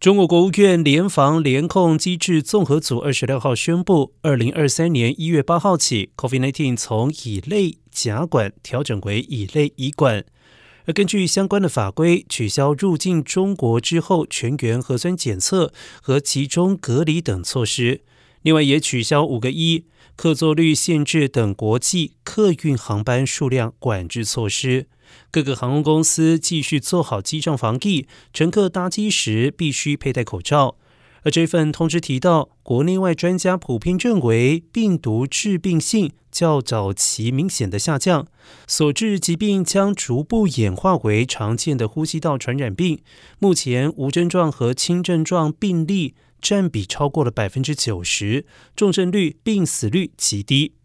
中国国务院联防联控机制综合组二十六号宣布，二零二三年一月八号起，COVID-19 从乙类甲管调整为乙类乙管。而根据相关的法规，取消入境中国之后全员核酸检测和集中隔离等措施。另外，也取消五个一客座率限制等国际客运航班数量管制措施。各个航空公司继续做好机上防疫，乘客搭机时必须佩戴口罩。而这份通知提到，国内外专家普遍认为，病毒致病性较早期明显的下降，所致疾病将逐步演化为常见的呼吸道传染病。目前无症状和轻症状病例占比超过了百分之九十，重症率、病死率极低。